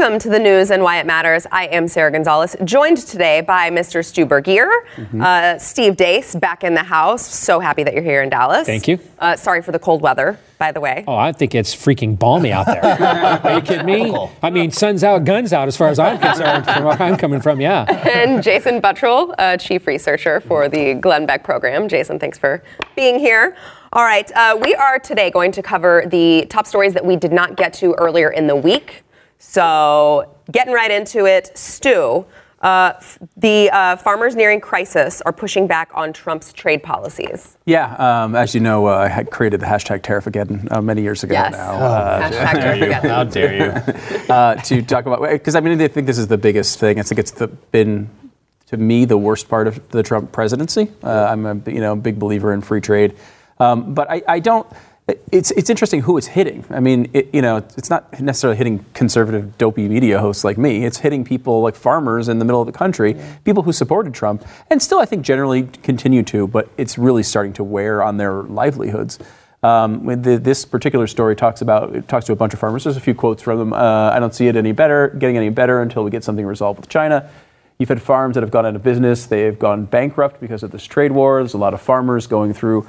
Welcome to the news and why it matters. I am Sara Gonzales, joined today by Mr. Stu Burguiere, mm-hmm. uh, Steve Deace back in the house. So happy that you're here in Dallas. Thank you. Uh, sorry for the cold weather, by the way. Oh, I think it's freaking balmy out there. Are you kidding me? I mean, sun's out, guns out, as far as I'm concerned, from where I'm coming from. Yeah. And Jason Buttrill, uh, chief researcher for the Glenn Beck program. Jason, thanks for being here. All right, uh, we are today going to cover the top stories that we did not get to earlier in the week. So, getting right into it, Stu. Uh, the uh, farmers nearing crisis are pushing back on Trump's trade policies. Yeah, um, as you know, uh, I had created the hashtag Tarifageddon uh, many years ago yes. now. Uh, hashtag How dare you? Uh, to talk about, because I mean, I think this is the biggest thing. I think it's the, been, to me, the worst part of the Trump presidency. I'm a you know, big believer in free trade. Um, but I, I don't it's it's interesting who it's hitting. I mean, it, you know, it's not necessarily hitting conservative dopey media hosts like me. It's hitting people like farmers in the middle of the country, yeah. people who supported Trump, and still I think generally continue to. But it's really starting to wear on their livelihoods. Um, the, this particular story talks about it talks to a bunch of farmers. There's a few quotes from them. Uh, I don't see it any better, getting any better until we get something resolved with China. You've had farms that have gone out of business. They've gone bankrupt because of this trade war. There's a lot of farmers going through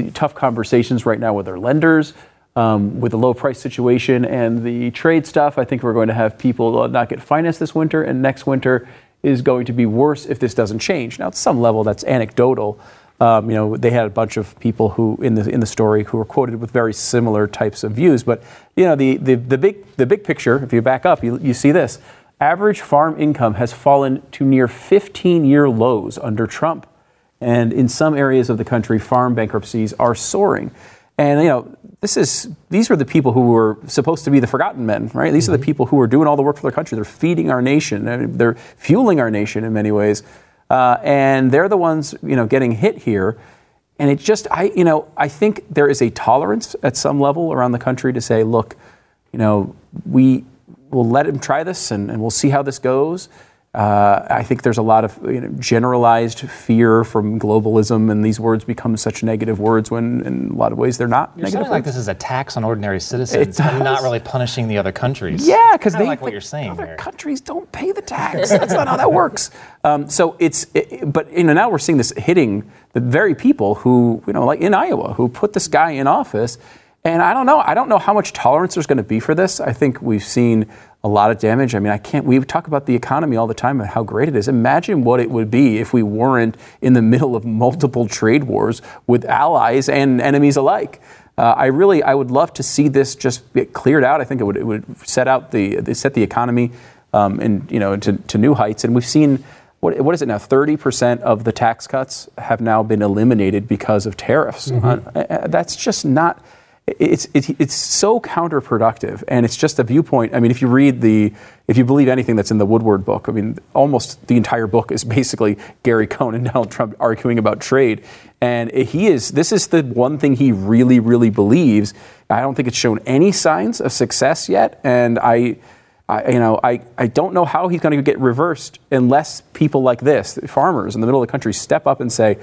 the tough conversations right now with their lenders, um, with the low price situation and the trade stuff. I think we're going to have people not get financed this winter, and next winter is going to be worse if this doesn't change. Now, at some level, that's anecdotal. Um, you know, they had a bunch of people who in the in the story who were quoted with very similar types of views. But you know, the the, the big the big picture, if you back up, you, you see this: average farm income has fallen to near 15 year lows under Trump. And in some areas of the country, farm bankruptcies are soaring. And you know, this is these are the people who were supposed to be the forgotten men, right? These mm-hmm. are the mm-hmm. people who are doing all the work for their country. They're feeding our nation. They're fueling our nation in many ways, uh, and they're the ones you know getting hit here. And it just, I you know, I think there is a tolerance at some level around the country to say, look, you know, we will let him try this, and, and we'll see how this goes. Uh, I think there's a lot of you know, generalized fear from globalism, and these words become such negative words when, in a lot of ways, they're not. You're negative like this is a tax on ordinary citizens and not really punishing the other countries. Yeah, because they like what you're saying. Other countries don't pay the tax. That's not how that works. Um, so it's, it, but you know, now we're seeing this hitting the very people who, you know, like in Iowa, who put this guy in office. And I don't know. I don't know how much tolerance there's going to be for this. I think we've seen a lot of damage. I mean, I can't, we talk about the economy all the time and how great it is. Imagine what it would be if we weren't in the middle of multiple trade wars with allies and enemies alike. Uh, I really, I would love to see this just get cleared out. I think it would, it would set out the, set the economy um, and, you know, to, to new heights. And we've seen, what, what is it now? 30% of the tax cuts have now been eliminated because of tariffs. Mm-hmm. Uh, that's just not, it's, it's, it's so counterproductive and it's just a viewpoint. I mean, if you read the, if you believe anything that's in the Woodward book, I mean, almost the entire book is basically Gary Cohn and Donald Trump arguing about trade. And he is, this is the one thing he really, really believes. I don't think it's shown any signs of success yet. And I, I, you know, I, I don't know how he's going to get reversed unless people like this, farmers in the middle of the country, step up and say,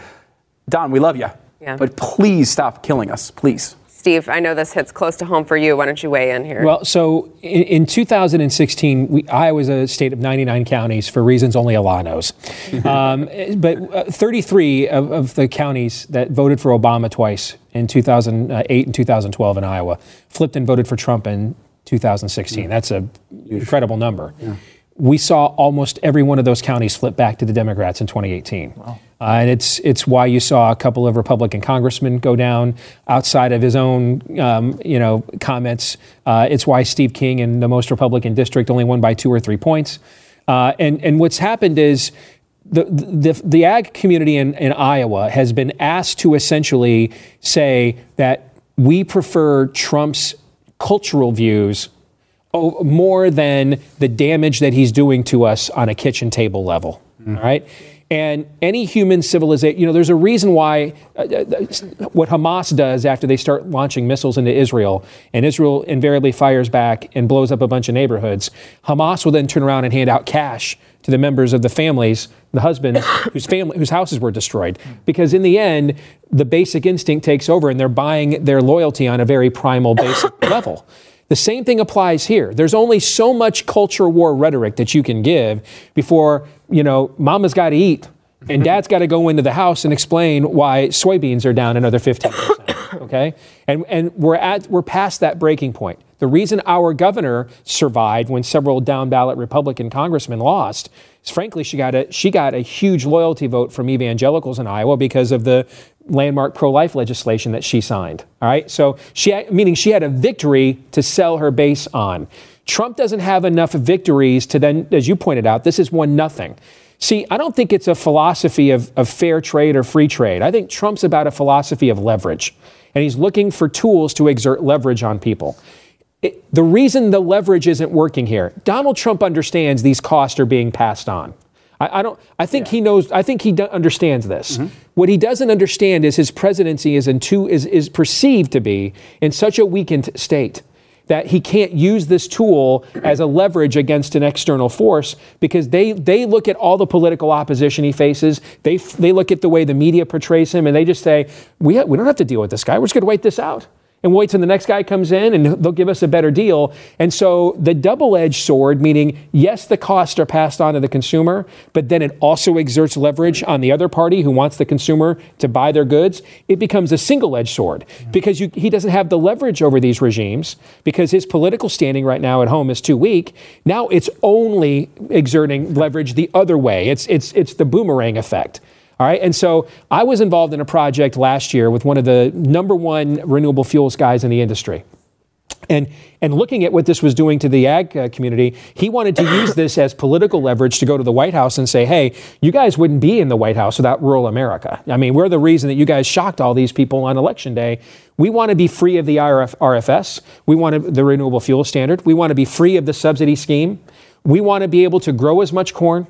Don, we love you, yeah. but please stop killing us, please. Steve, I know this hits close to home for you. Why don't you weigh in here? Well, so in, in 2016, we, Iowa is a state of 99 counties for reasons only Allah knows. um, but uh, 33 of, of, the counties that voted for Obama twice in 2008 and 2012 in Iowa flipped and voted for Trump in 2016. Mm. That's an incredible number. Yeah. We saw almost every one of those counties flip back to the Democrats in 2018. Wow. Uh, and it's it's why you saw a couple of Republican congressmen go down outside of his own um, you know comments. Uh, it's why Steve King in the most Republican district only won by two or three points. Uh, and and what's happened is. The, the, the ag community in, in Iowa has been asked to essentially say that we prefer Trump's cultural views more than the damage that he's doing to us on a kitchen table level. Mm-hmm. All right. And any human civilization, you know, there's a reason why uh, uh, what Hamas does after they start launching missiles into Israel, and Israel invariably fires back and blows up a bunch of neighborhoods. Hamas will then turn around and hand out cash to the members of the families, the husbands whose family, whose houses were destroyed, because in the end, the basic instinct takes over, and they're buying their loyalty on a very primal, basic level. The same thing applies here. There's only so much culture war rhetoric that you can give before, you know, mama's got to eat and dad's got to go into the house and explain why soybeans are down another 15%. Okay? And, and we're, at, we're past that breaking point. The reason our governor survived when several down ballot Republican congressmen lost is frankly, she got, a, she got a huge loyalty vote from evangelicals in Iowa because of the landmark pro-life legislation that she signed. All right, so she meaning she had a victory to sell her base on. Trump doesn't have enough victories to then, as you pointed out, this is one nothing. See, I don't think it's a philosophy of, of fair trade or free trade. I think Trump's about a philosophy of leverage, and he's looking for tools to exert leverage on people. It, the reason the leverage isn't working here, Donald Trump understands these costs are being passed on. I, I don't. I think yeah. he knows. I think he do, understands this. Mm-hmm. What he doesn't understand is his presidency is in two is is perceived to be in such a weakened state that he can't use this tool as a leverage against an external force because they, they look at all the political opposition he faces. They, they look at the way the media portrays him and they just say, we, ha- we don't have to deal with this guy. We're just going to wait this out and wait till the next guy comes in and they'll give us a better deal. And so the double edged sword, meaning, yes, the costs are passed on to the consumer, but then it also exerts leverage on the other party who wants the consumer to buy their goods, it becomes a single edged sword because you, he doesn't have the leverage over these regimes because his political standing right now at home is too weak. Now it's only exerting leverage the other way. It's, it's, it's the boomerang effect. All right. And so I was involved in a project last year with one of the number one renewable fuels guys in the industry. And, and looking at what this was doing to the ag uh, community, he wanted to use this as political leverage to go to the White House and say, hey, you guys wouldn't be in the White House without rural America. I mean, we're the reason that you guys shocked all these people on election day. We want to be free of the RF, RFS. We want the renewable fuel standard. We want to be free of the subsidy scheme. We want to be able to grow as much corn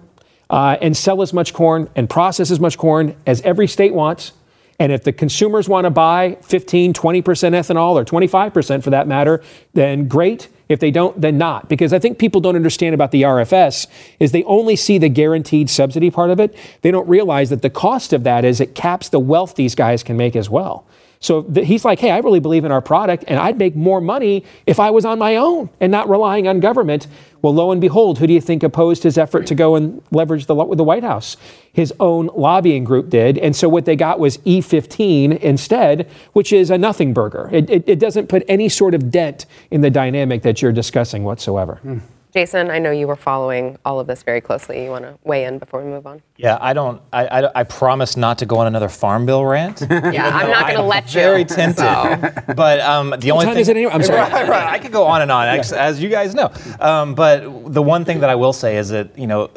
uh, and sell as much corn and process as much corn as every state wants. And if the consumers want to buy 15, 20% ethanol or 25% for that matter, then great. If they don't, then not. Because I think people don't understand about the RFS is they only see the guaranteed subsidy part of it. They don't realize that the cost of that is it caps the wealth these guys can make as well. So th- he's like, hey, I really believe in our product, and I'd make more money if I was on my own and not relying on government. Well, lo and behold, who do you think opposed his effort to go and leverage the, the White House? His own lobbying group did. And so what they got was E15 instead, which is a nothing burger. It, it, it doesn't put any sort of dent in the dynamic that you're discussing whatsoever. Mm. Jason, I know you were following all of this very closely. You want to weigh in before we move on? Yeah, I don't. I, I, I promise not to go on another farm bill rant. yeah, I'm not going to let you. Very tempted. So. But um, the only thing is it anyway? I'm sorry. Right, right. I could go on and on, as, as you guys know. Um, but the one thing that I will say is that you know,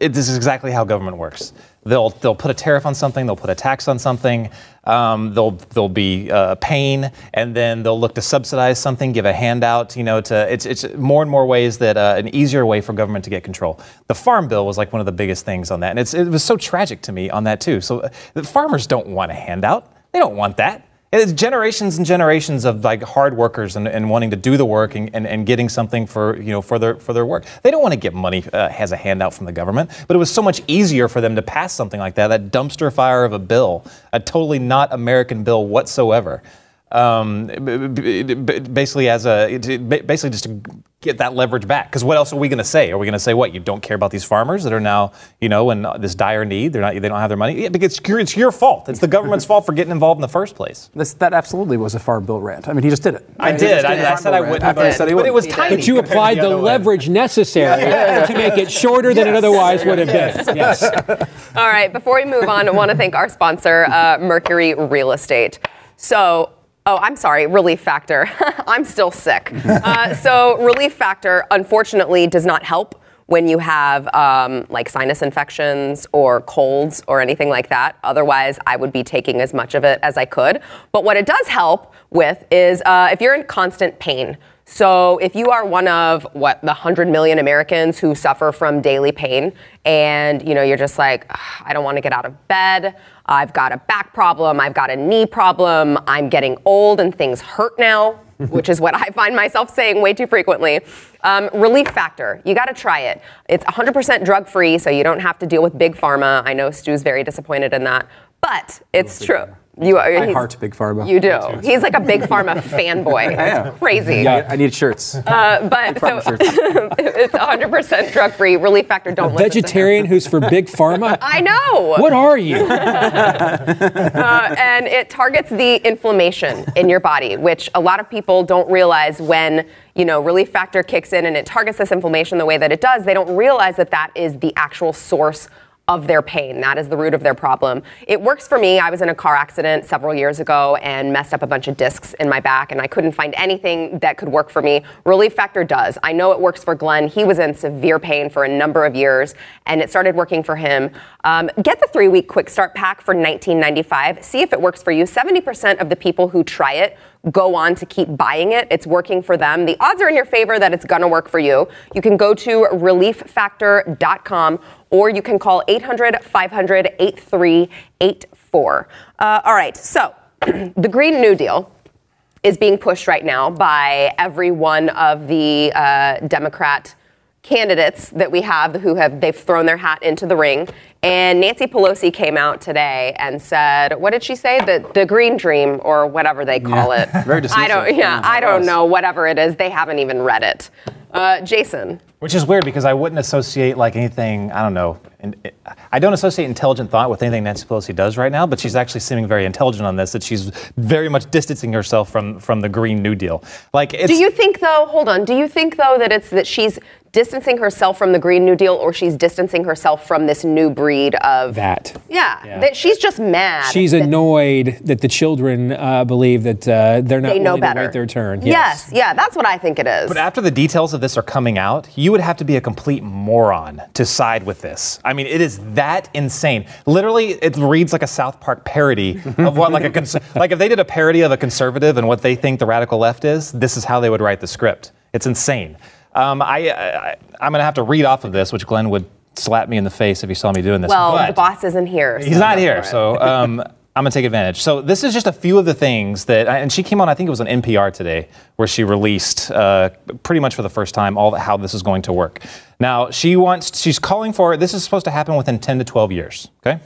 it, this is exactly how government works. They'll they'll put a tariff on something, they'll put a tax on something, um, they'll they'll be uh, pain, and then they'll look to subsidize something, give a handout. You know, to it's it's more and more ways that uh, an easier way for government to get control. The farm bill was like one of the biggest things on that, and it's it was so tragic to me on that too. So uh, the farmers don't want a handout; they don't want that. It's generations and generations of like hard workers and, and wanting to do the work and, and, and, getting something for you know for their for their work. They don't want to get money uh, as a handout from the government, but it was so much easier for them to pass something like that, that dumpster fire of a bill, a totally not American bill whatsoever um, basically as a basically just to get that leverage back. Because what else are we going to say? Are we going to say what you don't care about these farmers that are now you know in this dire need? They're not they don't have their money. Yeah, because it's your, it's your fault. It's the government's fault for getting involved in the first place. This, that absolutely was a farm bill rant. I mean, he just did it. I did. I, I, said I wouldn't. But, said but it was tiny. But you applied the, the leverage necessary yeah, yeah, to make it shorter than it otherwise would have been. Yes. All right. Before we move on, I want to thank our sponsor, uh, Mercury Real Estate. So Oh, I'm sorry, Relief Factor. I'm still sick. uh, so, Relief Factor, unfortunately, does not help when you have um, like sinus infections or colds or anything like that. Otherwise, I would be taking as much of it as I could. But what it does help with is uh, if you're in constant pain. So if you are one of what the 100 million Americans who suffer from daily pain and you know you're just like I don't want to get out of bed, I've got a back problem, I've got a knee problem, I'm getting old and things hurt now, which is what I find myself saying way too frequently. Um, relief Factor, you got to try it. It's 100% drug free, so you don't have to deal with big pharma. I know Stu's very disappointed in that, but it's true. You are. I he's- heart big pharma. You do. He's like a big pharma fanboy. am. It's crazy. I, I need shirts. Uh, but so shirts. it's 100% drug free. Relief Factor. Don't listen to him. Vegetarian who's for big pharma? I know. What are you? Uh, and it targets the inflammation in your body, which a lot of people don't realize when you know relief factor kicks in and it targets this inflammation the way that it does. They don't realize that that is the actual source of their pain. That is the root of their problem. It works for me. I was in a car accident several years ago and messed up a bunch of discs in my back, and I couldn't find anything that could work for me. Relief Factor does. I know it works for Glenn. He was in severe pain for a number of years, and it started working for him. Um, get the three week quick start pack for $19.95. See if it works for you. 70% of the people who try it go on to keep buying it. It's working for them. The odds are in your favor that it's going to work for you. You can go to relieffactor.com or you can call 800 500 8384. Uh, All right, so the Green New Deal is being pushed right now by every one of the uh, Democrat candidates that we have who have they've thrown their hat into the ring. And Nancy Pelosi came out today and said, "What did she say? The the green dream or whatever they call Yeah. it. Very I don't. Yeah, I don't know. Whatever it is, they haven't even read it. Uh, Jason, Which is weird because I wouldn't associate like anything, I don't know. I don't associate intelligent thought with anything Nancy Pelosi does right now, but she's actually seeming very intelligent on this, that she's very much distancing herself from, from the Green New Deal. Like, it's, do you think though? Hold on. Do you think though that it's that she's distancing herself from the Green New Deal, or she's distancing herself from this new breed of That. Yeah, Yeah. that she's just mad. She's that annoyed that the children uh, believe that uh, they're not they know better. to wait their turn. Yes. yeah, that's what I think it is. But after the details of this are coming out, you would have to be a complete moron to side with this. I mean, it is that insane. Literally, it reads like a South Park parody of what like a cons- like if they did a parody of a conservative and what they think the radical left is. This is how they would write the script. It's insane. Um, I, I I'm gonna have to read off of this, which Glenn would slap me in the face if he saw me doing this. well, but- the boss isn't here. He's not here, so um, I'm gonna take advantage. So this is just a few of the things that, and she came on. I think it was on NPR today, where she released uh, pretty much for the first time all how this is going to work. Now she wants, she's calling for this is supposed to happen within 10 to 12 years. Okay,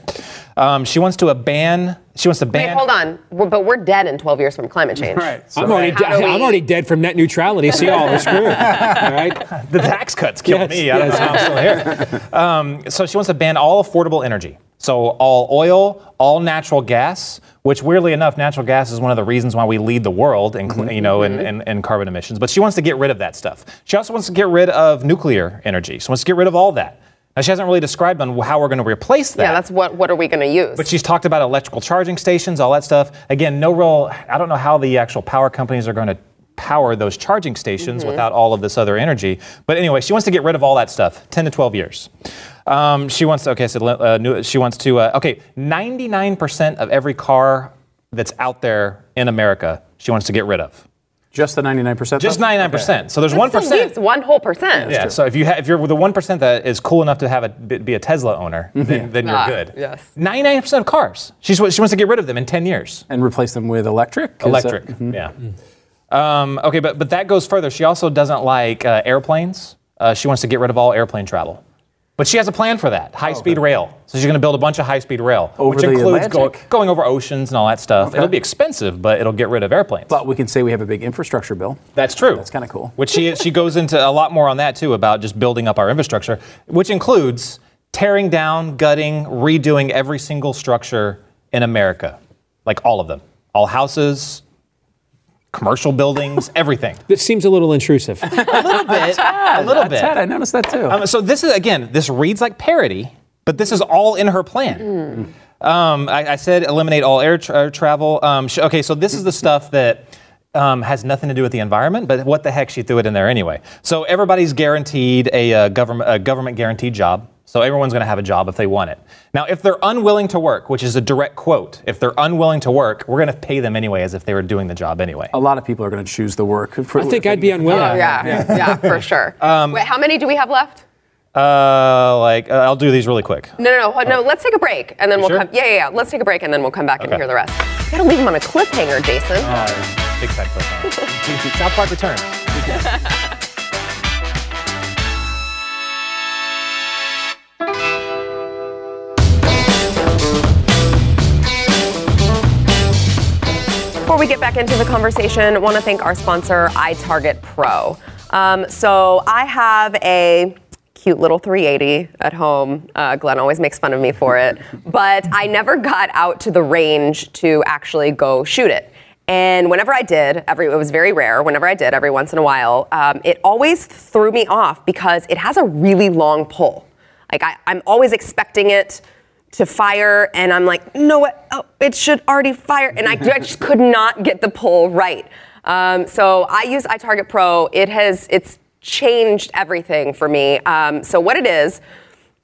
um, she wants to a ban. She wants to ban. Wait, hold on. We're, but we're dead in 12 years from climate change. Right. I'm already, How do de- I'm already dead from net neutrality. See all we're screwed. All right. the tax cuts killed Yes, me. I don't yes. know how I'm still here. Um, so she wants to ban all affordable energy. So all oil, all natural gas, which weirdly enough, natural gas is one of the reasons why we lead the world in, cl- you know, in, in, in carbon emissions. But she wants to get rid of that stuff. She also wants to get rid of nuclear energy. She wants to get rid of all that. Now she hasn't really described on how we're going to replace that. Yeah, that's what. What are we going to use? But she's talked about electrical charging stations, all that stuff. Again, no real, I don't know how the actual power companies are going to power those charging stations without all of this other energy. But anyway, she wants to get rid of all that stuff, 10 to 12 years. Um, she wants to, okay, so uh, new- she wants to, uh, okay, 99% of every car that's out there in America, she wants to get rid of. Just the 99%? Just 99%. So there's That still 1%. leaves one whole percent. Yeah, so if you ha- if you're the one percent that is cool enough to have a be a Tesla owner, then, then you're Ah, good. yes. Ninety nine percent of cars. She's she wants to get rid of them in ten years. And replace them with electric? Is that- Electric. Yeah. Um, okay, but but that goes further. She also doesn't like uh, airplanes. Uh, she wants to get rid of all airplane travel. But she has a plan for that high oh, speed rail. So she's going to build a bunch of high speed rail, Over which includes go- going over oceans and all that stuff. It'll be expensive, but it'll get rid of airplanes. But we can say we have a big infrastructure bill. That's true. That's kinda cool. Which she she goes into a lot more on that too about just building up our infrastructure, which includes tearing down, gutting, redoing every single structure in America, like all of them, all houses, commercial buildings, everything. That seems a little intrusive. a little bit. A little bit. Ted, I noticed that too. Um, so this is again, this reads like parody, but this is all in her plan. Um, I, I said eliminate all air, tra- air travel. Um, sh- okay, so this is the stuff that um, has nothing to do with the environment, but what the heck, she threw it in there anyway. So everybody's guaranteed a, uh, government a government guaranteed job. So everyone's going to have a job if they want it. Now, if they're unwilling to work, which is a direct quote, if they're unwilling to work, we're going to pay them anyway as if they were doing the job anyway. a lot of people are going to choose the work. For, I think I'd be unwilling. Oh, yeah, yeah, for sure. Um, Wait, how many do we have left? Uh, like uh, I'll do these really quick. No, no, no, no. Let's take a break, and then we'll sure? come. Yeah, yeah, yeah. Let's take a break, and then we'll come back and hear the rest. You gotta leave them on a cliffhanger, Jason. Big side cliffhanger. South Park returns. before we get back into the conversation, I want to thank our sponsor, iTarget Pro. Um, so I have a cute little 380 at home. Uh, Glenn always makes fun of me for it, but I never got out to the range to actually go shoot it. And whenever I did, every it was very rare. Whenever I did, every once in a while, um, it always threw me off because it has a really long pull. Like I, I'm always expecting it to fire, and I'm like, no, what? Oh, it should already fire, and I, I just could not get the pull right. Um, so I use iTarget Pro. It has it's changed everything for me. Um, so what it is.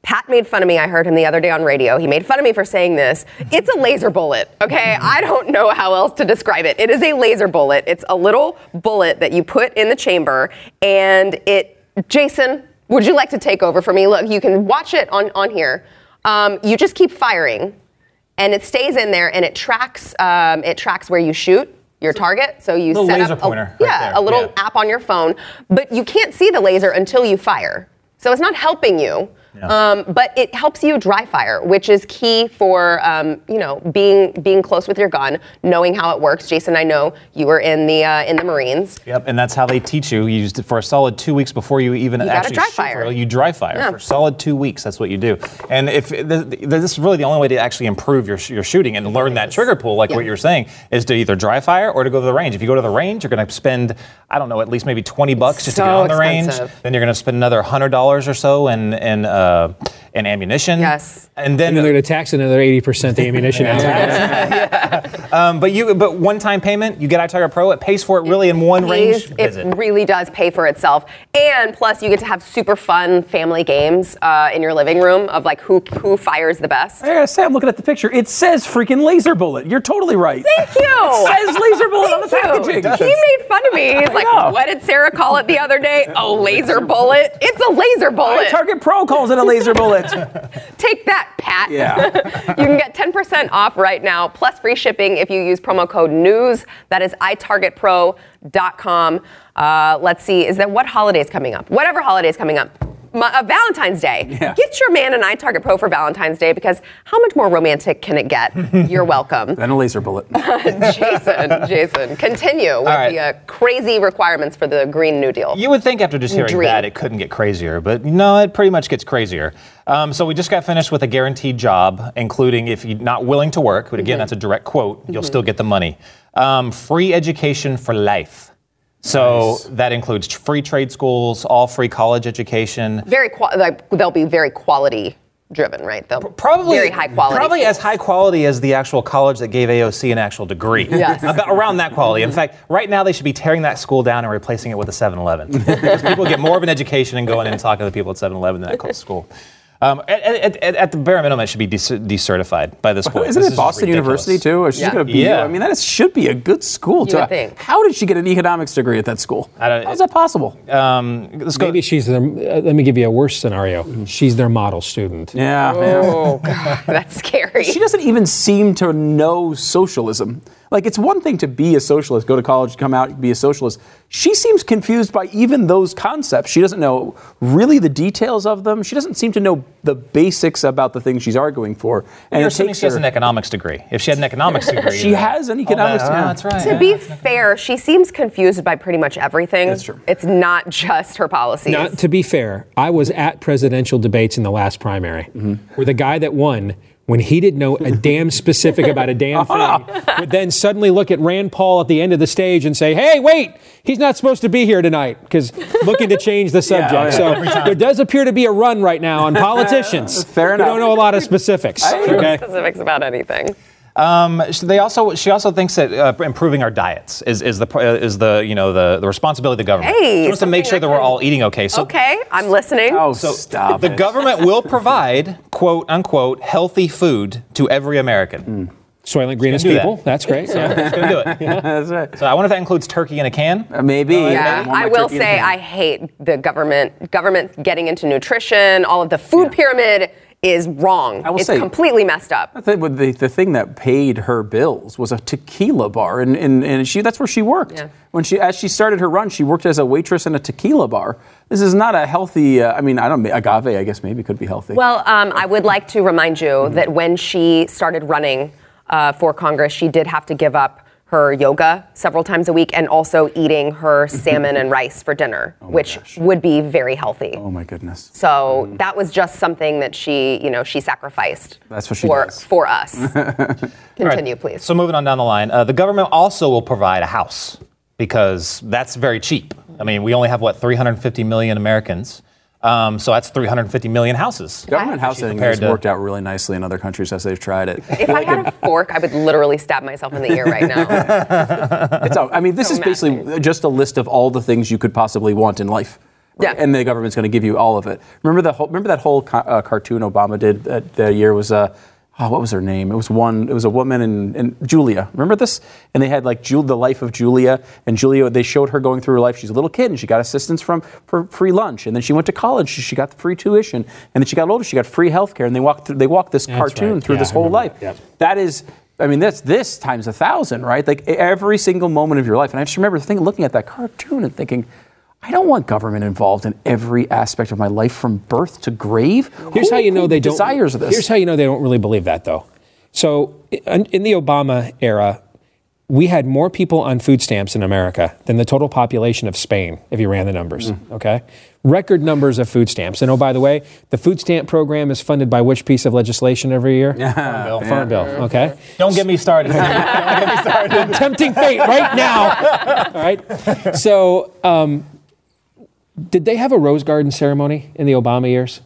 Pat made fun of me. I heard him the other day on radio. He made fun of me for saying this. It's a laser bullet, okay? I don't know how else to describe it. It is a laser bullet. It's a little bullet that you put in the chamber, and it. Jason, would you like to take over for me? Look, you can watch it on, on here. Um, you just keep firing, and it stays in there, and it tracks. Um, it tracks where you shoot your target. So you Little set laser up, pointer a, right yeah, there, a little yeah. app on your phone, but you can't see the laser until you fire. So it's not helping you. Um, but it helps you dry fire, which is key for um, you know being being close with your gun, knowing how it works. Jason, I know you were in the uh, in the Marines. Yep, and that's how they teach you. You used it for a solid two weeks before you even gotta actually dry shoot fire. for You dry fire Yeah. for a solid two weeks. That's what you do. And if th- th- this is really the only way to actually improve your, your shooting and learn that trigger pull, like Yeah. what you're saying, is to either dry fire or to go to the range. If you go to the range, you're going to spend I don't know at least maybe 20 bucks just to So get on the range. Then you're going to spend another hundred dollars or so in in uh, uh, in ammunition. Yes. And then And they're going to tax another 80% the ammunition out. um, but you but one time payment, you get iTarget Pro. It pays for it really in one range Pays- visit. It really does pay for itself, and plus you get to have super fun family games uh, in your living room of like who who fires the best. I gotta say, I'm looking at the picture. It says freaking laser bullet. You're totally right. Thank you. It says laser bullet on the Thank packaging. He made fun of me. He's like, know. "What did Sara call it the other day? A laser bullet? It's a laser bullet. Target Pro calls it a laser bullet. Take that, Pat." Yeah. you can get 10% off right now, plus free shipping if you use promo code NEWS. That is itargetpro.com. Uh, let's see, is that what holiday is coming up? Whatever holiday is coming up. My, uh, Valentine's Day. Yeah. Get your man an iTarget Pro for Valentine's Day because how much more romantic can it get? You're welcome. then a laser bullet. Jason, Jason, continue with right. the uh, crazy requirements for the Green New Deal. You would think after just hearing Dream. that it couldn't get crazier, but no, it pretty much gets crazier. Um, so we just got finished with a guaranteed job, including if you're not willing to work, but again, Mm-hmm. that's a direct quote, you'll still get the money. Um, free education for life. So that includes free trade schools, all free college education. very qua- like they'll be very quality driven, right? They'll Probably very high quality. Probably as high quality as the actual college that gave AOC an actual degree. Yes. About around that quality. In fact, right now they should be tearing that school down and replacing it with a 7-Eleven. because people get more of an education and going in and talking to the people at 7-Eleven than that co- school. Um, at, at, at, at the bare minimum, it should be decertified by this point. Isn't This it is Boston ridiculous. University too? Or she's Yeah. gonna be. Yeah. I mean, that is, should be a good school. You to, would think. How did she get an economics degree at that school? I don't- How's that possible? Let's go. Maybe she's their, uh, let me give you a worse scenario. She's their model student. yeah. Oh god, that's scary. She doesn't even seem to know socialism. Like it's one thing to be a socialist, go to college, come out, be a socialist. She seems confused by even those concepts. She doesn't know really the details of them. She doesn't seem to know the basics about the things she's arguing for. And You're assuming takes she has an economics degree. If she had an economics degree, She has an all that- oh, economics. oh, that's right. to be fair, she seems confused by pretty much everything. That's true. It's not just her policies. Now, to be fair, I was at presidential debates in the last primary, mm-hmm. where the guy that won, when he didn't know a damn specific about a damn uh-huh. thing, would then suddenly look at Rand Paul at the end of the stage and say, "Hey, wait, he's not supposed to be here tonight," because looking to change the oh, subject. yeah. So there does appear to be a run right now on politicians. Fair We enough. don't know a lot of specifics. I don't Okay. specifics about anything. Um, sh- they also she also thinks that uh, improving our diets is, is the uh, is the you know the, the responsibility of the government. Hey, she wants to make sure that we're all eating okay. So Okay, I'm listening. Oh, so stop the it. government will provide quote unquote healthy food to every American. Soylent Greenest do that. people. That's great. So it's going to do it. That's right. So I wonder if that includes turkey in a can. Uh, maybe. yeah, want my I will turkey in a say. I hate the government. Government getting into nutrition, all of the food pyramid is wrong. I will it's say- completely messed up. I think the, the thing that paid her bills was a tequila bar, and, and, and she that's where she worked. Yeah. When she as she started her run, she worked as a waitress in a tequila bar. This is not a healthy. Uh, I mean, I don't agave. I guess maybe could be healthy. Well, um, I would like to remind you that when she started running uh, for Congress, she did have to give up her yoga several times a week and also eating her salmon and rice for dinner, which gosh. would be very healthy. Oh my goodness. So that was just something that she, you know, she sacrificed That's what she for, does. for us. Continue, please. So moving on down the line, uh, the government also will provide a house because that's very cheap. I mean, we only have what 350 million Americans, um, so that's 350 million houses. Government housing has to- worked out really nicely in other countries as they've tried it. if I had a fork, I would literally stab myself in the ear right now. It's all, I mean, this So is basically maddening. just a list of all the things you could possibly want in life. right? Yeah. And the government's going to give you all of it. Remember the whole, remember that whole ca- uh, cartoon Obama did that the year was uh, oh, what was her name? It was one. It was a woman and, and Julia. Remember this? And they had like Jul- the life of Julia, and Julia. They showed her going through her life. She's a little kid, and she got assistance from for free lunch, and then she went to college. She, she got the free tuition, and then she got older. She got free health care, and they walked through, they walked this cartoon right. through Yeah, this whole life. that. Yep. That is. I mean, that's this times a thousand, right? Like every single moment of your life. And I just remember thinking, looking at that cartoon and thinking, I don't want government involved in every aspect of my life from birth to grave. Here's Who- how you know who they don't. desires this. Here's how you know they don't really believe that, though. So, in, in the Obama era, we had more people on food stamps in America than the total population of Spain, if you ran the numbers. Mm. Okay, record numbers of food stamps. And oh, by the way, the food stamp program is funded by which piece of legislation every year? Farm bill. Farm bill. Okay. Don't get me started. Don't get me started. tempting fate right now. All right. So, um, did they have a rose garden ceremony in the Obama years?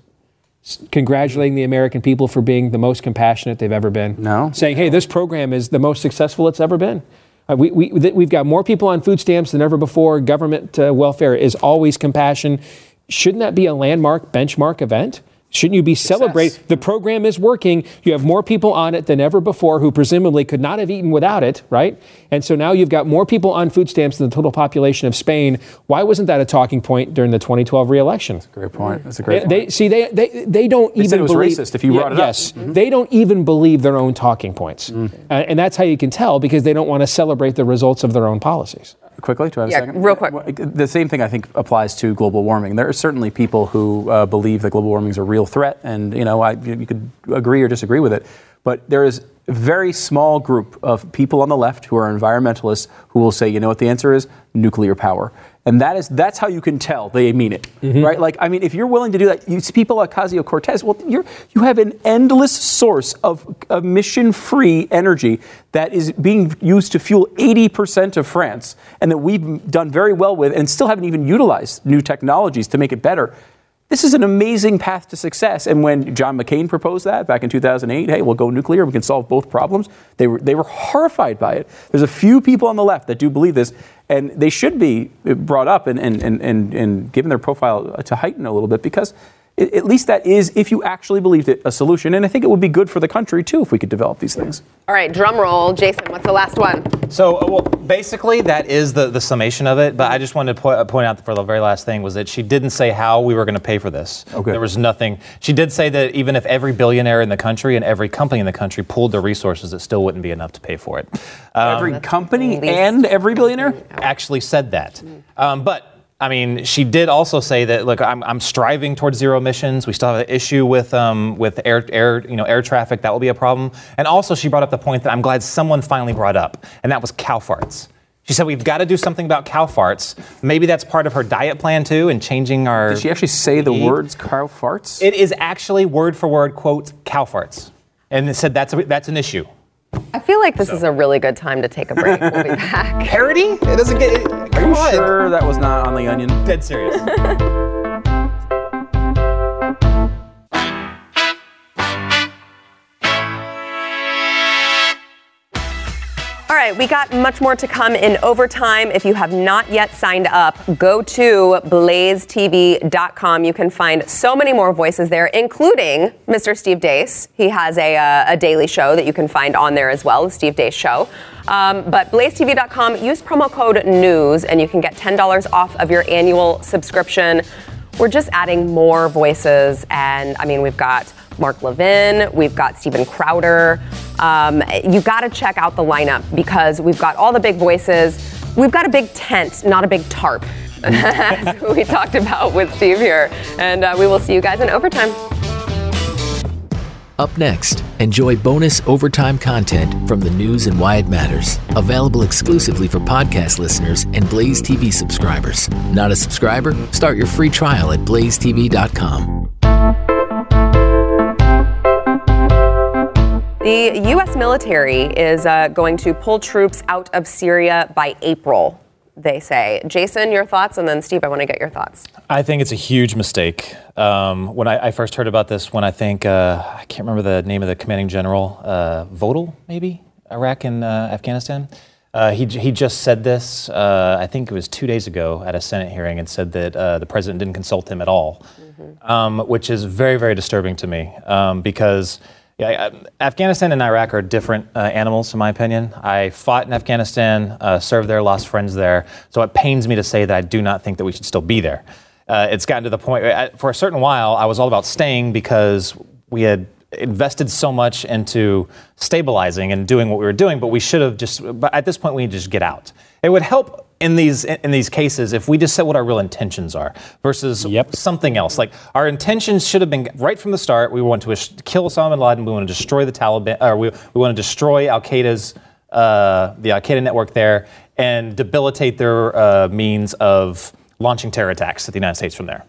Congratulating the American people for being the most compassionate they've ever been. No. Saying, hey, this program is the most successful it's ever been. Uh, we, we, th- we've got more people on food stamps than ever before. Government uh, welfare is always compassion. Shouldn't that be a landmark benchmark event? Shouldn't you be celebrating? The program is working. You have more people on it than ever before who presumably could not have eaten without it, right? And so now you've got more people on food stamps than the total population of Spain. Why wasn't that a talking point during the 2012 reelection? Great point. That's a great They, point. see, they, they, they don't even it was believe. racist if you brought it up. Yes, they don't even believe their own talking points, Uh, and that's how you can tell because they don't want to celebrate the results of their own policies. Quickly, do I have Yeah, a second? real quick. The same thing I think applies to global warming. There are certainly people who uh, believe that global warming is a real threat, and you know, I, you could agree or disagree with it. But there is a very small group of people on the left who are environmentalists who will say, you know what the answer is? Nuclear power. And that is that's how you can tell they mean it, mm-hmm. right? Like, I mean, if you're willing to do that, you see people like Ocasio Cortez. Well, you're you have an endless source of emission-free energy that is being used to fuel 80% of France, and that we've done very well with, and still haven't even utilized new technologies to make it better. This is an amazing path to success. And when John McCain proposed that back in 2008, hey, we'll go nuclear, we can solve both problems, they were, they were horrified by it. There's a few people on the left that do believe this, and they should be brought up and, and, and, and, and given their profile to heighten a little bit because at least that is, if you actually believed it, a solution. And I think it would be good for the country too if we could develop these things. All right, drum roll. Jason, what's the last one? So, uh, well, basically, that is the, the summation of it. But I just wanted to po- uh, point out for the very last thing was that she didn't say how we were going to pay for this. Okay. There was nothing. She did say that even if every billionaire in the country and every company in the country pooled their resources, it still wouldn't be enough to pay for it. Um, every company and every billionaire? actually said that. Um, but I mean, she did also say that. Look, I'm, I'm striving towards zero emissions. We still have an issue with um, with air air you know air traffic. That will be a problem. And also, she brought up the point that I'm glad someone finally brought up, and that was cow farts. She said we've got to do something about cow farts. Maybe that's part of her diet plan too, and changing our. Did she actually say the Eat. words cow farts? It is actually word for word quote cow farts, and it said that's a, that's an issue. I feel like this is a really good time to take a break. We'll be back. Parody? It doesn't get. It, Are come you on. sure that was not on the onion? Dead serious. All right, we got much more to come in overtime. If you have not yet signed up, go to blazetv.com. You can find so many more voices there, including Mr. Steve Deace. He has a, uh, a daily show that you can find on there as well, the Steve Deace Show. Um, but blazetv.com, use promo code NEWS, and you can get $10 off of your annual subscription. We're just adding more voices, and I mean, we've got Mark Levin, we've got Steven Crowder. Um, you got to check out the lineup because we've got all the big voices. We've got a big tent, not a big tarp, we talked about with Steve here. And uh, we will see you guys in overtime. Up next, enjoy bonus overtime content from the news and why it matters. Available exclusively for podcast listeners and Blaze TV subscribers. Not a subscriber? Start your free trial at blazetv.com. The U.S. military is uh, going to pull troops out of Syria by April, they say. Jason, your thoughts, and then Steve, I want to get your thoughts. I think it's a huge mistake. Um, when I, I, first heard about this, when I think, uh, I can't remember the name of the commanding general, uh, Votel, maybe, Iraq and uh, Afghanistan. Uh, he, he just said this, uh, I think it was two days ago at a Senate hearing, and said that uh, the president didn't consult him at all, mm-hmm. um, which is very, very disturbing to me um, because yeah, Afghanistan and Iraq are different uh, animals, in my opinion. I fought in Afghanistan, uh, served there, lost friends there. So it pains me to say that I do not think that we should still be there. Uh, it's gotten to the point, uh, for a certain while, I was all about staying because we had invested so much into stabilizing and doing what we were doing, but we should have just, but at this point, we need to just get out. It would help in these in these cases if we just said what our real intentions are versus yep. something else. Like our intentions should have been right from the start. We want to kill Osama bin Laden. We want to destroy the Taliban. Or we, we want to destroy Al Qaeda's uh, the Al Qaeda network there and debilitate their uh, means of launching terror attacks at the United States from there.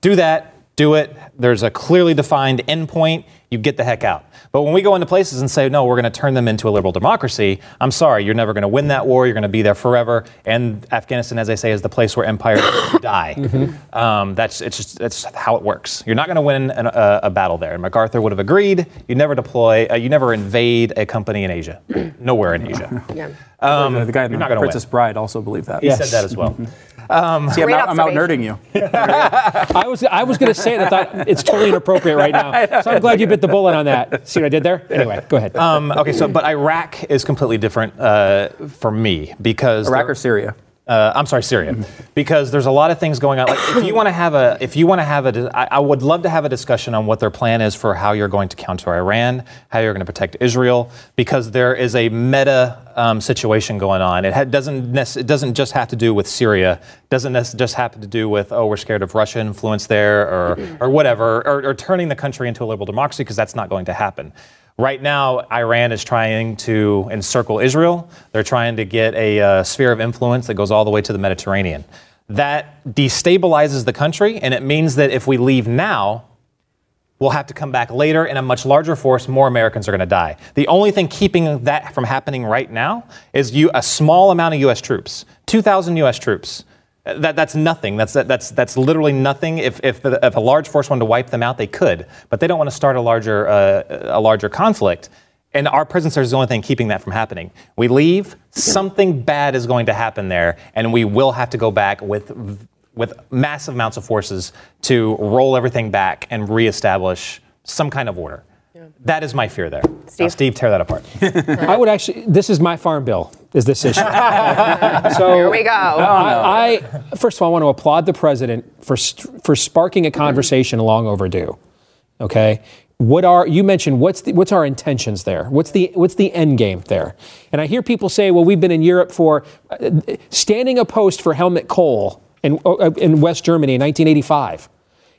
Do that. Do it. There's a clearly defined endpoint. You get the heck out. But when we go into places and say, no, we're going to turn them into a liberal democracy, I'm sorry, you're never going to win that war. You're going to be there forever. And Afghanistan, as I say, is the place where empires die. Mm-hmm. Um, that's, it's just, that's how it works. You're not going to win an, a, a, battle there. And MacArthur would have agreed. You never deploy, uh, you never invade a company in Asia. Nowhere in Asia. Yeah. Um, the, the guy in Princess win. Bride also believed that. He yes. said that as well. Mm-hmm. Um, See, I'm out, I'm out, nerding you. I was I was going to say that I thought it's totally inappropriate right now. So I'm glad you bit the bullet on that. See what I did there? Anyway, go ahead. Um, okay, so but Iraq is completely different uh, for me because Iraq or Syria. Uh, I'm sorry, Syria, because there's a lot of things going on. Like if you want to have a, if you want to have a, I, I would love to have a discussion on what their plan is for how you're going to counter Iran, how you're going to protect Israel, because there is a meta um, situation going on. It ha- doesn't nec- it doesn't just have to do with Syria. It doesn't nec- just have to do with oh we're scared of Russian influence there or or whatever or, or turning the country into a liberal democracy because that's not going to happen. Right now, Iran is trying to encircle Israel. They're trying to get a uh, sphere of influence that goes all the way to the Mediterranean. That destabilizes the country, and it means that if we leave now, we'll have to come back later in a much larger force. More Americans are going to die. The only thing keeping that from happening right now is you, a small amount of U.S. troops, 2,000 U.S. troops. That, that's nothing. That's, that's, that's literally nothing. If, if, the, if a large force wanted to wipe them out, they could. But they don't want to start a larger, uh, a larger conflict. And our presence there is the only thing keeping that from happening. We leave, something bad is going to happen there, and we will have to go back with, with massive amounts of forces to roll everything back and reestablish some kind of order. That is my fear there. Steve, now, Steve tear that apart. I would actually. This is my farm bill. Is this issue? so here we go. I, I, first of all, I want to applaud the president for for sparking a conversation long overdue. Okay, what are you mentioned? What's the, what's our intentions there? What's the what's the end game there? And I hear people say, well, we've been in Europe for uh, standing a post for Helmut Kohl in uh, in West Germany in 1985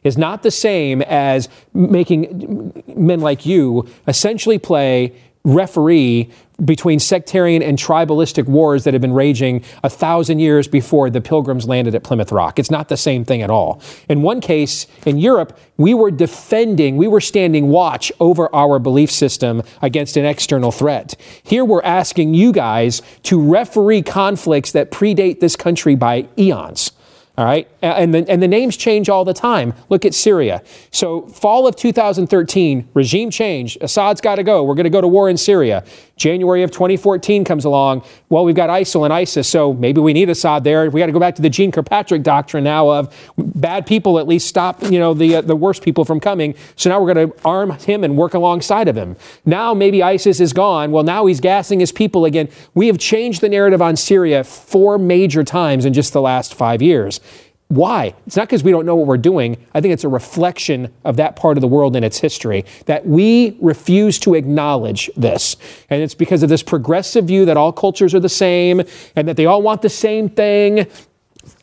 is not the same as making men like you essentially play referee between sectarian and tribalistic wars that have been raging a thousand years before the pilgrims landed at Plymouth Rock. It's not the same thing at all. In one case, in Europe, we were defending, we were standing watch over our belief system against an external threat. Here we're asking you guys to referee conflicts that predate this country by eons. All right. And the, and the names change all the time. Look at Syria. So, fall of 2013, regime change. Assad's got to go. We're going to go to war in Syria. January of 2014 comes along. Well, we've got ISIL and ISIS, so maybe we need Assad there. We got to go back to the Jeane Kirkpatrick doctrine now of bad people at least stop, you know, the uh, the worst people from coming. So now we're going to arm him and work alongside of him. Now maybe ISIS is gone. Well, now he's gassing his people again. We have changed the narrative on Syria four major times in just the last five years. Why? It's not because we don't know what we're doing. I think it's a reflection of that part of the world and its history that we refuse to acknowledge this. And it's because of this progressive view that all cultures are the same and that they all want the same thing.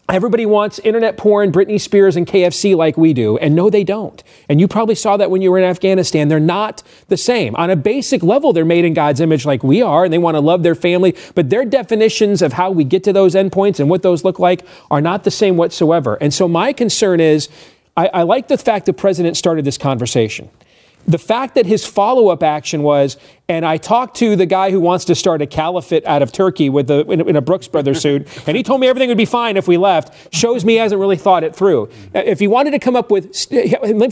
Everybody wants internet porn, Britney Spears, and KFC like we do. And no, they don't. And you probably saw that when you were in Afghanistan. They're not the same. On a basic level, they're made in God's image like we are, and they want to love their family. But their definitions of how we get to those endpoints and what those look like are not the same whatsoever. And so my concern is I, I like the fact the president started this conversation. The fact that his follow up action was, and I talked to the guy who wants to start a caliphate out of Turkey with the, in, a, in a Brooks Brothers suit, and he told me everything would be fine if we left, shows me he hasn't really thought it through. Uh, if he wanted to come up with,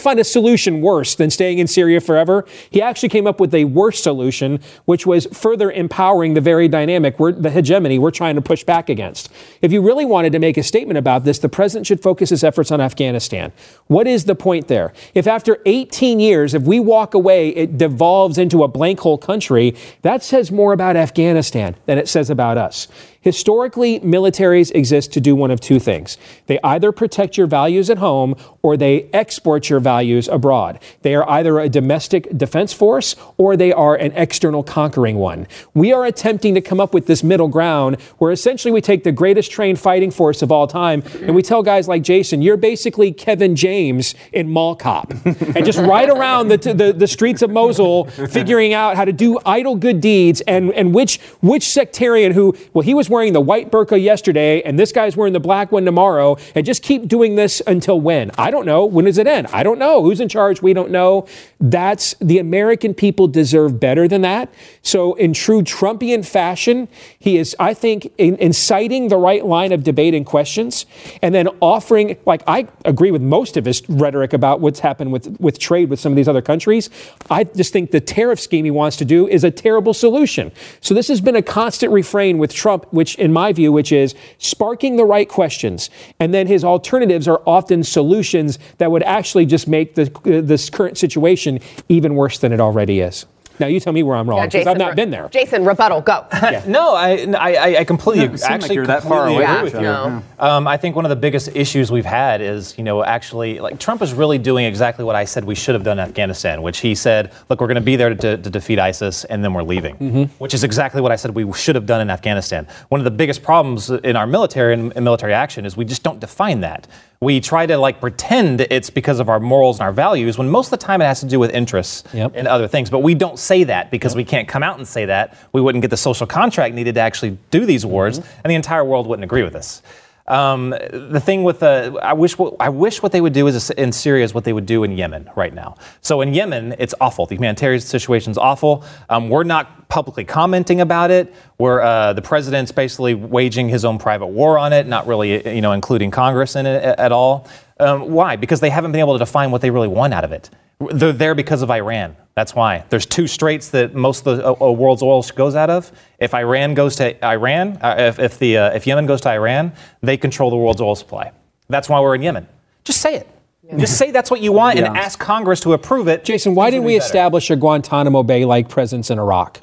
find a solution worse than staying in Syria forever, he actually came up with a worse solution, which was further empowering the very dynamic, we're, the hegemony we're trying to push back against. If you really wanted to make a statement about this, the president should focus his efforts on Afghanistan. What is the point there? If after 18 years, if we walk away, it devolves into a blank hole country, that says more about Afghanistan than it says about us. Historically, militaries exist to do one of two things. They either protect your values at home or they export your values abroad. They are either a domestic defense force or they are an external conquering one. We are attempting to come up with this middle ground where essentially we take the greatest trained fighting force of all time and we tell guys like Jason, you're basically Kevin James in Mall Cop and just ride around the, the, the streets of Mosul figuring out how to do idle good deeds and, and which, which sectarian who, well, he was wearing the white burqa yesterday and this guy's wearing the black one tomorrow and just keep doing this until when? I don't know. When does it end? I don't know. Who's in charge? We don't know. That's the American people deserve better than that. So, in true Trumpian fashion, he is, I think, in, inciting the right line of debate and questions and then offering, like, I agree with most of his rhetoric about what's happened with, with trade with some of these other countries. I just think the tariff scheme he wants to do is a terrible solution. So, this has been a constant refrain with Trump, which which, in my view, which is sparking the right questions. And then his alternatives are often solutions that would actually just make the, uh, this current situation even worse than it already is. Now you tell me where I'm wrong because yeah, I've not been there. Jason, rebuttal, go. yeah. no, I, I, I completely yeah, actually like you're that far away. Yeah, with you. No. Um, I think one of the biggest issues we've had is you know actually like Trump is really doing exactly what I said we should have done in Afghanistan, which he said, look, we're going to be there to, to, defeat ISIS and then we're leaving, mm-hmm. which is exactly what I said we should have done in Afghanistan. One of the biggest problems in our military and military action is we just don't define that we try to like pretend it's because of our morals and our values when most of the time it has to do with interests yep. and other things. But we don't say that because yep. we can't come out and say that. We wouldn't get the social contract needed to actually do these wars, mm-hmm. and the entire world wouldn't agree with us. Um, the thing with the, I wish, what, I wish what they would do is in Syria is what they would do in Yemen right now. So in Yemen, it's awful. The humanitarian situation is awful. Um, we're not publicly commenting about it. We're uh, the president's basically waging his own private war on it, not really, you know, including Congress in it at all. Um, why? Because they haven't been able to define what they really want out of it. They're there because of Iran. That's why. There's two straits that most of the uh, uh, world's oil goes out of. If Iran goes to Iran, uh, if, if, the, uh, if Yemen goes to Iran, they control the world's oil supply. That's why we're in Yemen. Just say it. Yeah. Just say that's what you want and ask Congress to approve it. Jason, why didn't we better. establish a Guantanamo Bay like presence in Iraq?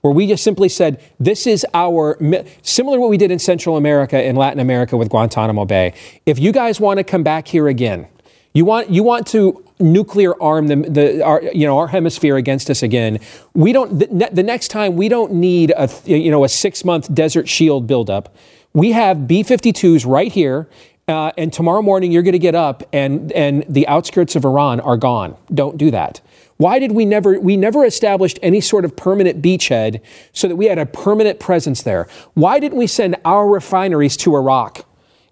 Where we just simply said, this is our, similar to what we did in Central America and Latin America with Guantanamo Bay. If you guys want to come back here again, you want, you want to nuclear arm the, the our, you know, our hemisphere against us again. We don't, the, the next time, we don't need a, you know, a six month desert shield buildup. We have B 52s right here. Uh, and tomorrow morning, you're going to get up and, and the outskirts of Iran are gone. Don't do that. Why did we never, we never established any sort of permanent beachhead so that we had a permanent presence there? Why didn't we send our refineries to Iraq?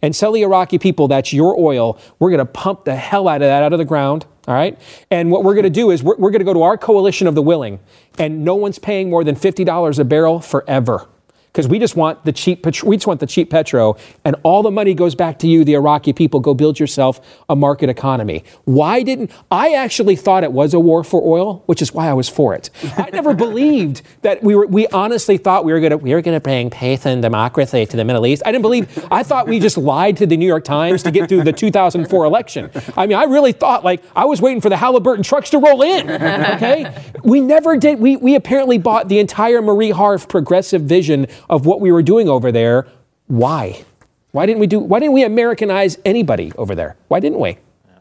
And tell the Iraqi people that's your oil. We're going to pump the hell out of that out of the ground. All right. And what we're going to do is we're, we're going to go to our coalition of the willing, and no one's paying more than $50 a barrel forever because we just want the cheap we just want the cheap petro and all the money goes back to you the Iraqi people. Go build yourself a market economy. Why didn't I actually thought it was a war for oil which is why I was for it. I never believed that we were we honestly thought we were going to we were going to bring peace and democracy to the Middle East. I didn't believe I thought we just lied to the New York Times to get through the 2004 election. I mean I really thought like I was waiting for the Halliburton trucks to roll in okay? We never did we we apparently bought the entire Marie Harf progressive vision of what we were doing over there. Why? Why didn't we do? Why didn't we Americanize anybody over there? Why didn't we?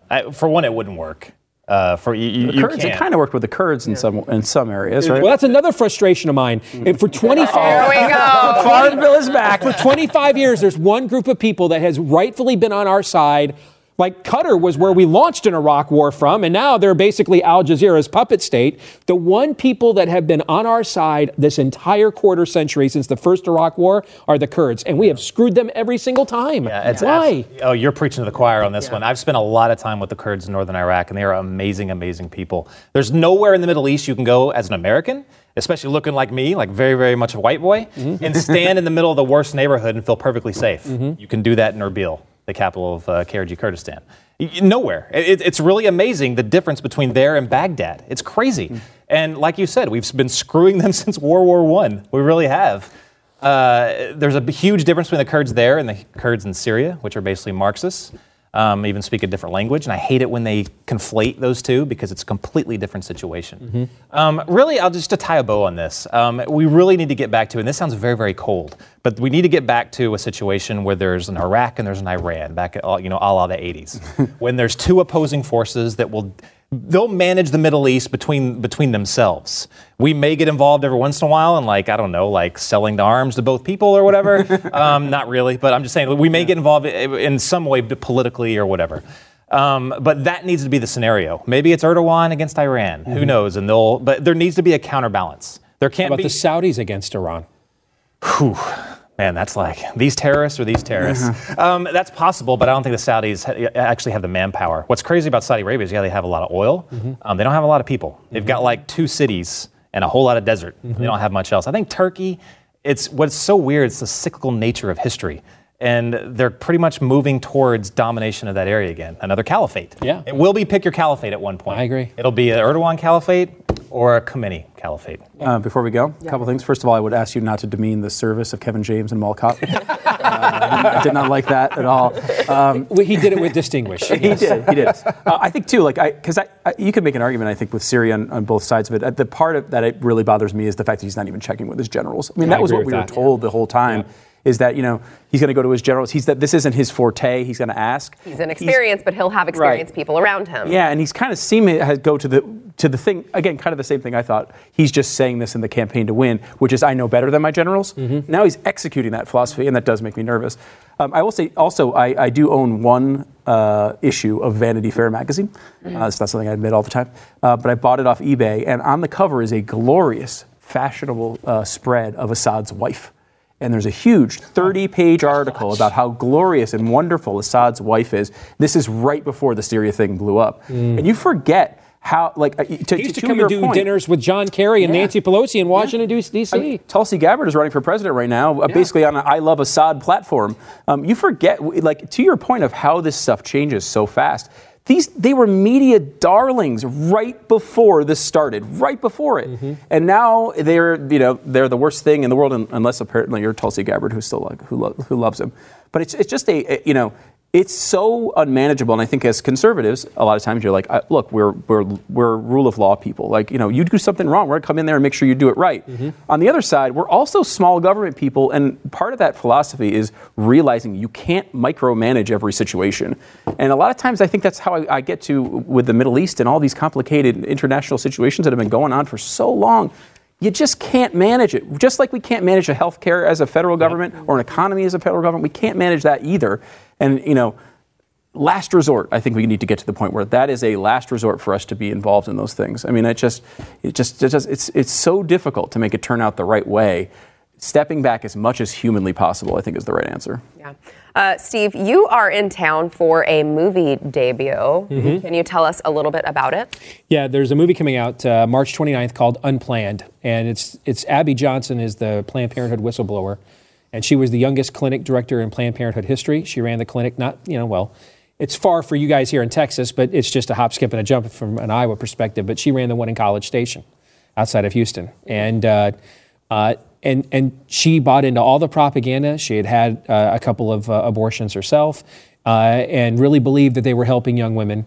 I, for one, it wouldn't work. Uh, for you, you, The you Kurds, it kind of worked with the Kurds in some in some areas, right? Well, that's another frustration of mine. And for 25 There we go. Farm bill is back. For 25 years, there's one group of people that has rightfully been on our side. Like Qatar was where we launched an Iraq war from, and now they're basically Al Jazeera's puppet state. The one people that have been on our side this entire quarter century since the first Iraq war are the Kurds, and we have screwed them every single time. Yeah, it's Why? abs- oh, you're preaching to the choir on this one. I've spent a lot of time with the Kurds in northern Iraq, and they are amazing, amazing people. There's nowhere in the Middle East you can go as an American, especially looking like me, like very, very much a white boy, mm-hmm. and stand in the middle of the worst neighborhood and feel perfectly safe. Mm-hmm. You can do that in Erbil, the capital of uh, KRG Kurdistan. Nowhere. It- it's really amazing the difference between there and Baghdad. It's crazy. And like you said, we've been screwing them since World War One. We really have. Uh, there's a huge difference between the Kurds there and the Kurds in Syria, which are basically Marxists, um, even speak a different language. And I hate it when they conflate those two because it's a completely different situation. Um, really, I'll just to tie a bow on this. Um, we really need to get back to, and this sounds very, very cold, but we need to get back to a situation where there's an Iraq and there's an Iran, back at all- you know, a la the 80s, when there's two opposing forces that will they'll manage the Middle East between between themselves. We may get involved every once in a while and like I don't know, like selling the arms to both people or whatever. um, not really, but I'm just saying we may get involved in some way politically or whatever. Um, but that needs to be the scenario. Maybe it's Erdogan against Iran. Who knows? And they'll. But there needs to be a counterbalance. There can't How about be. the Saudis against Iran? Whew. Man, that's like these terrorists or these terrorists. Um, that's possible, but I don't think the Saudis ha- actually have the manpower. What's crazy about Saudi Arabia is, yeah, they have a lot of oil. Um, they don't have a lot of people. They've got like two cities and a whole lot of desert. They don't have much else. I think Turkey, it's what's so weird. It's the cyclical nature of history. And they're pretty much moving towards domination of that area again. Another caliphate. Yeah. It will be pick your caliphate at one point. I agree. It'll be an Erdogan caliphate or a Khomeini caliphate. Uh, before we go, a couple things. First of all, I would ask you not to demean the service of Kevin James and Mall Cop. uh, I did not like that at all. Um, Well, He did it with distinguish. he did. He did. Uh, I think too, like, because I, I, you could make an argument. I think with Syria on, on both sides of it. Uh, the part of, that it really bothers me is the fact that he's not even checking with his generals. I mean, I that was what with we were that. told the whole time. Is that you know he's going to go to his generals? He's that this isn't his forte. He's going to ask. He's inexperienced, but he'll have experienced people around him. Yeah, and he's kind of seen it go to the to the thing again, kind of the same thing I thought. He's just saying this in the campaign to win, which is I know better than my generals. Now he's executing that philosophy, and that does make me nervous. Um, I will say also I, I do own one uh, issue of Vanity Fair magazine. Uh, it's not something I admit all the time, uh, but I bought it off eBay, and on the cover is a glorious, fashionable uh, spread of Assad's wife. And there's a huge 30 page article about how glorious and wonderful Assad's wife is. This is right before the Syria thing blew up. And you forget how, like, uh, to, He used to, to come and do point, dinners with John Kerry and Yeah. Nancy Pelosi in Washington, D.C. I mean, Tulsi Gabbard is running for president right now, uh, basically on an I Love Assad platform. Um, you forget, like, to your point of how this stuff changes so fast. These they were media darlings right before this started, right before it, mm-hmm. and now they're you know they're the worst thing in the world, unless apparently you're Tulsi Gabbard who still like, who lo- who loves him. But it's it's just a, a- you know it's so unmanageable, and I think as conservatives, a lot of times you're like, look, we're we're we're rule of law people. Like you know, you do something wrong, we're gonna come in there and make sure you do it right. Mm-hmm. On the other side, we're also small government people, and part of that philosophy is realizing you can't micromanage every situation. And a lot of times, I think that's how I, I get to with the Middle East and all these complicated international situations that have been going on for so long. You just can't manage it. Just like we can't manage a healthcare as a federal government or an economy as a federal government, we can't manage that either. And you know, last resort, I think we need to get to the point where that is a last resort for us to be involved in those things. I mean, it just, it just, it just it's, it's so difficult to make it turn out the right way. Stepping back as much as humanly possible, I think, is the right answer. Yeah. Uh, Steve, you are in town for a movie debut. Mm-hmm. Can you tell us a little bit about it? Yeah, there's a movie coming out uh, March 29th called Unplanned, and it's it's Abby Johnson is the Planned Parenthood whistleblower, and she was the youngest clinic director in Planned Parenthood history. She ran the clinic, not you know well, it's far for you guys here in Texas, but it's just a hop, skip, and a jump from an Iowa perspective. But she ran the one in College Station, outside of Houston, and. Uh, uh, and, and she bought into all the propaganda. She had had uh, a couple of uh, abortions herself uh, and really believed that they were helping young women.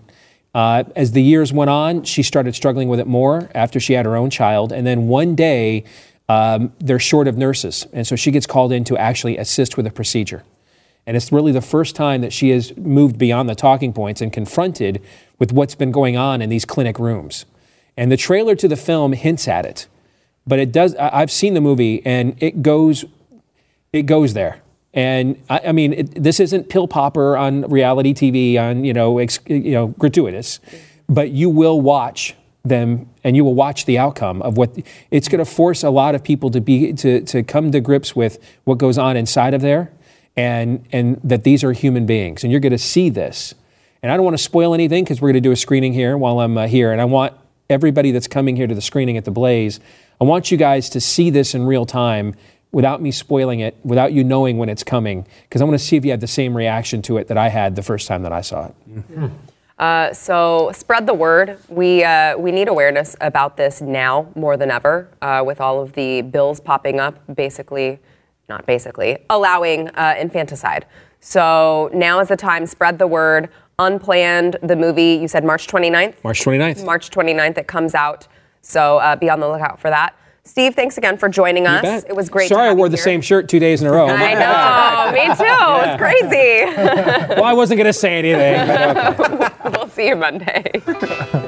Uh, as the years went on, she started struggling with it more after she had her own child. And then one day, um, they're short of nurses. And so she gets called in to actually assist with a procedure. And it's really the first time that she has moved beyond the talking points and confronted with what's been going on in these clinic rooms. And the trailer to the film hints at it. But it does, I- I've seen the movie and it goes, it goes there. And I, I mean, it, this isn't pill popper on reality TV on, you know, ex, you know, gratuitous, but you will watch them and you will watch the outcome of what it's going to force a lot of people to be to, to come to grips with what goes on inside of there and and that these are human beings and you're going to see this and i don't want to spoil anything because we're going to do a screening here while i'm uh, here and i want everybody that's coming here to the screening at the blaze i want you guys to see this in real time without me spoiling it without you knowing when it's coming because i want to see if you have the same reaction to it that i had the first time that i saw it Uh, so spread the word. We uh, we need awareness about this now more than ever, uh, with all of the bills popping up. Basically, not basically, allowing uh, infanticide. So now is the time. Spread the word. Unplanned. The movie you said March 29th. march 29th March 29th. It comes out. So uh, be on the lookout for that. Steve, thanks again for joining us. It was great. to sorry i wore you the here. same shirt two days in a row I know. Me too. It was crazy. well i wasn't going to say anything okay. we'll see you Monday.